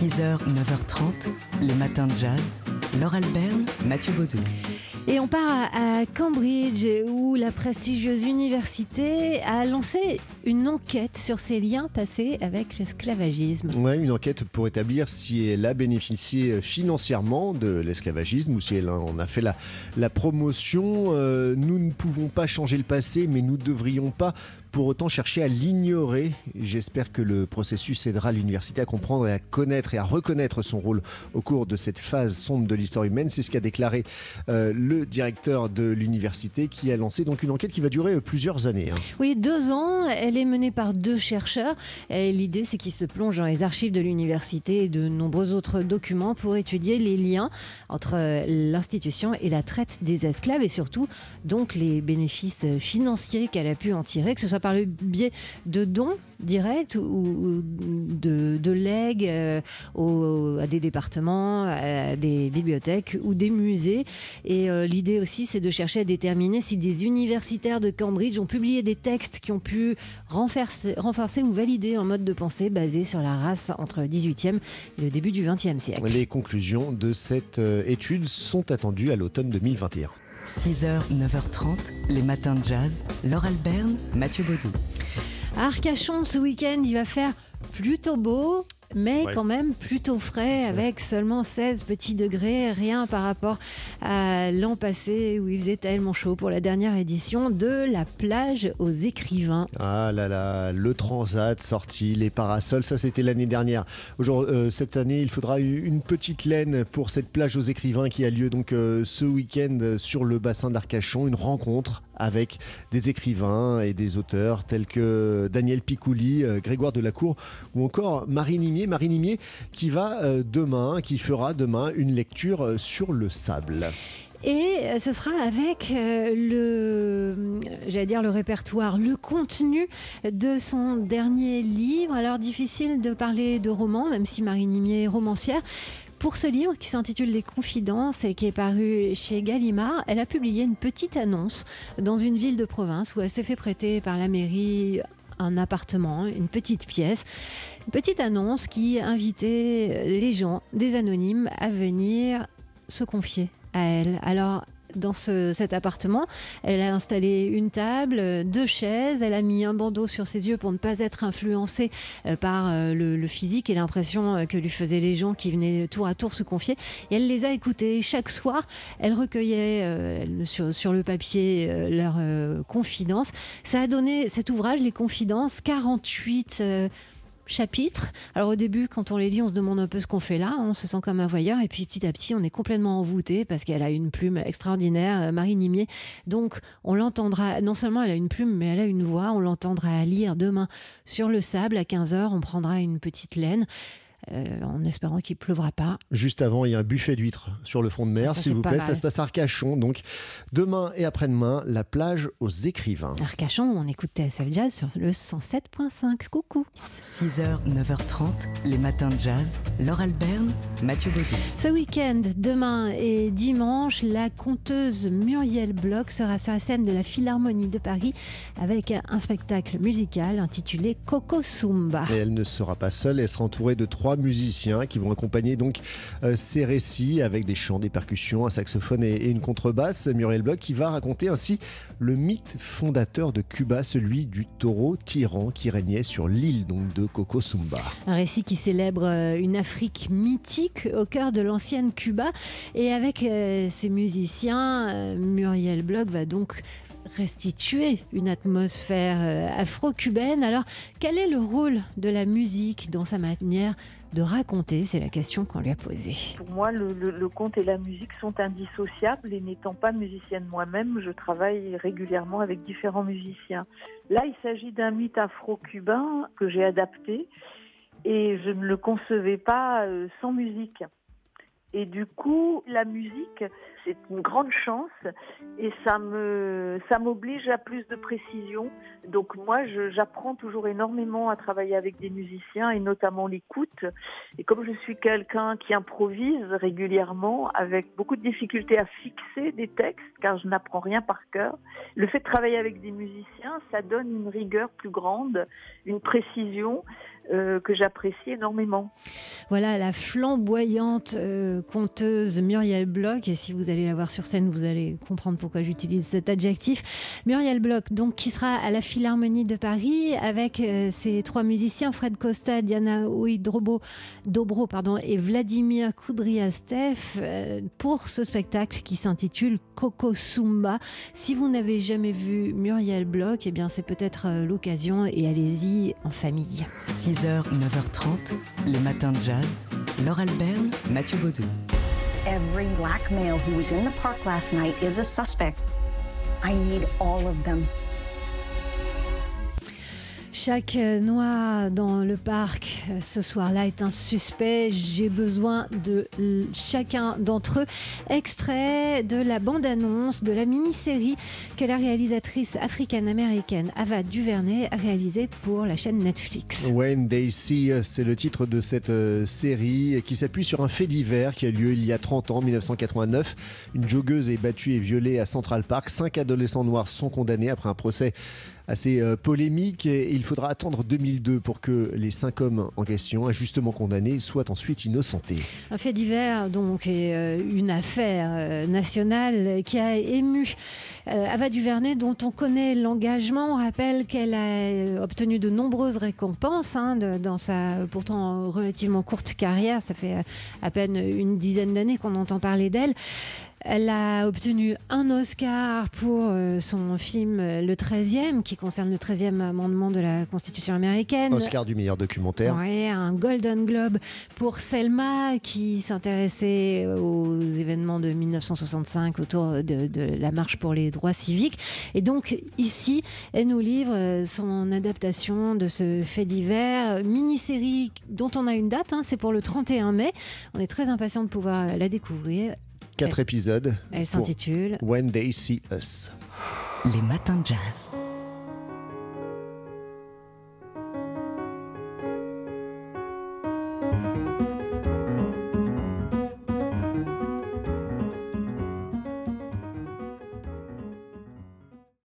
6h, 9h30, les matins de jazz. Laure Alberne, Mathieu Baudou. Et on part à Cambridge où la prestigieuse université a lancé une enquête sur ses liens passés avec l'esclavagisme. Ouais, une enquête pour établir si elle a bénéficié financièrement de l'esclavagisme ou si elle en a fait la, la promotion. Euh, nous ne pouvons pas changer le passé, mais nous ne devrions pas pour autant chercher à l'ignorer. J'espère que le processus aidera l'université à comprendre et à connaître et à reconnaître son rôle au cours de cette phase sombre de l'histoire humaine. C'est ce qu'a déclaré euh, le directeur de l'université qui a lancé donc une enquête qui va durer euh, plusieurs années. hein. Oui, deux ans. Elle est menée par deux chercheurs. L'idée, c'est qu'ils se plongent dans les archives de l'université et de nombreux autres documents pour étudier les liens entre euh, l'institution et la traite des esclaves et surtout donc les bénéfices financiers qu'elle a pu en tirer, que ce soit par le biais de dons directs ou de, legs euh, à des départements, à des bibliothèques ou des musées. Et euh, l'idée aussi, c'est de chercher à déterminer si des universitaires de Cambridge ont publié des textes qui ont pu renforcer, renforcer ou valider un mode de pensée basé sur la race entre le 18e et le début du 20e siècle. Les conclusions de cette euh, étude sont attendues à l'automne 2021. 6h, 9h30, les matins de jazz. Laure Alberne, Mathieu Baudou. Arcachon, ce week-end, il va faire plutôt beau. Mais Ouais. quand même plutôt frais avec seulement 16 petits degrés, rien par rapport à l'an passé où il faisait tellement chaud pour la dernière édition de la plage aux écrivains. Ah là là, le transat sorti, les parasols, ça c'était l'année dernière. Aujourd'hui, euh, cette année, il faudra une petite laine pour cette plage aux écrivains qui a lieu donc euh, ce week-end sur le bassin d'Arcachon, une rencontre avec des écrivains et des auteurs tels que Daniel Picouli, euh, Grégoire Delacour ou encore Marie Nimier. Marie Nimier qui va euh, demain, qui fera demain une lecture euh, sur le sable. Et ce sera avec le, j'allais dire le répertoire, le contenu de son dernier livre. Alors difficile de parler de roman, même si Marie Nimier est romancière. Pour ce livre qui s'intitule Les Confidences et qui est paru chez Gallimard, elle a publié une petite annonce dans une ville de province où elle s'est fait prêter par la mairie un appartement, une petite pièce, une petite annonce qui invitait les gens, des anonymes, à venir se confier à elle. Alors, dans ce- cet appartement, elle a installé une table, deux chaises, elle a mis un bandeau sur ses yeux pour ne pas être influencée euh, par euh, le, le physique et l'impression euh, que lui faisaient les gens qui venaient tour à tour se confier. Et elle les a écoutés. Chaque soir, elle recueillait euh, sur, sur le papier euh, leurs euh, confidences. Ça a donné cet ouvrage, Les Confidences, 48 euh, chapitres. Alors au début, quand on les lit, on se demande un peu ce qu'on fait là, on se sent comme un voyeur, et puis petit à petit, on est complètement envoûté parce qu'elle a une plume extraordinaire, euh, Marie Nimier. Donc on l'entendra, non seulement elle a une plume, mais elle a une voix, on l'entendra lire demain sur le sable à 15h, on prendra une petite laine. Euh, en espérant qu'il pleuvra pas. Juste avant, il y a un buffet d'huîtres sur le fond de mer, s'il vous plaît. mal. Ça se passe à Arcachon. Donc, demain et après-demain, la plage aux écrivains. Arcachon, on écoute TSF Jazz sur le 107.5. Coucou 6h, 9h30, les matins de jazz. Laure Alberne, Mathieu Baudou. Ce week-end, demain et dimanche, la conteuse Muriel Bloch sera sur la scène de la Philharmonie de Paris avec un spectacle musical intitulé Coco Zumba. Et elle ne sera pas seule, elle sera entourée de trois musiciens qui vont accompagner donc euh, ces récits avec des chants, des percussions, un saxophone et, une contrebasse. Muriel Bloch qui va raconter ainsi le mythe fondateur de Cuba, celui du taureau tyran qui régnait sur l'île donc de Coco Sumba. Un récit qui célèbre euh, une Afrique mythique au cœur de l'ancienne Cuba. Et avec ses musiciens, euh, Muriel Bloch va donc restituer une atmosphère euh, afro-cubaine. Alors, quel est le rôle de la musique dans sa manière de raconter? C'est la question qu'on lui a posée. Pour moi, le, conte et la musique sont indissociables et n'étant pas musicienne moi-même, je travaille régulièrement avec différents musiciens. Là, il s'agit d'un mythe afro-cubain que j'ai adapté et je ne le concevais pas euh, sans musique. Et du coup, la musique, c'est une grande chance et ça me, ça m'oblige à plus de précision. Donc moi, j'apprends toujours énormément à travailler avec des musiciens et notamment l'écoute. Et comme je suis quelqu'un qui improvise régulièrement, avec beaucoup de difficultés à fixer des textes, car je n'apprends rien par cœur, le fait de travailler avec des musiciens, ça donne une rigueur plus grande, une précision. euh, que j'apprécie énormément. Voilà la flamboyante euh, conteuse Muriel Bloch. Et si vous allez la voir sur scène, vous allez comprendre pourquoi j'utilise cet adjectif. Muriel Bloch, donc, qui sera à la Philharmonie de Paris avec euh, ses trois musiciens, Fred Costa, Diana Ouidrobo, Dobro pardon, et Vladimir Koudriastev, pour ce spectacle qui s'intitule Coco Sumba. Si vous n'avez jamais vu Muriel Bloch, eh bien, c'est peut-être l'occasion et allez-y en famille. 6h, 9h30, les matins de jazz. Laure Alberne, Mathieu Baudou. Every black male who was in the park last night is a suspect. I need all of them. Chaque noix dans le parc euh, ce soir-là est un suspect. J'ai besoin de chacun d'entre eux. Extrait de la bande-annonce de la mini-série que la réalisatrice africaine-américaine Ava DuVernay a réalisée pour la chaîne Netflix. When They See c'est le titre de cette euh, série qui s'appuie sur un fait divers qui a lieu il y a 30 ans, 1989. Une joggeuse est battue et violée à Central Park. Cinq adolescents noirs sont condamnés après un procès assez euh, polémique et il faudra attendre 2002 pour que les cinq hommes en question, injustement condamnés, soient ensuite innocentés. Un fait divers, donc, et euh, une affaire euh, nationale qui a ému Ava Duvernay, dont on connaît l'engagement. On rappelle qu'elle a obtenu de nombreuses récompenses hein, dans sa pourtant relativement courte carrière. Ça fait à peine une dizaine d'années qu'on entend parler d'elle. Elle a obtenu un Oscar pour euh, son film euh, Le 13e, qui concerne le 13e amendement de la Constitution américaine. Oscar du meilleur documentaire. Oui, un Golden Globe pour Selma, qui s'intéressait aux événements de 1965 autour de, de, la marche pour les droits civiques. Et donc, ici, elle nous livre euh, son adaptation de ce fait divers, mini-série dont on a une date, hein, c'est pour le 31 mai. On est très impatient de pouvoir la découvrir. Quatre épisodes. Elle s'intitule When They See Us. Les matins de jazz.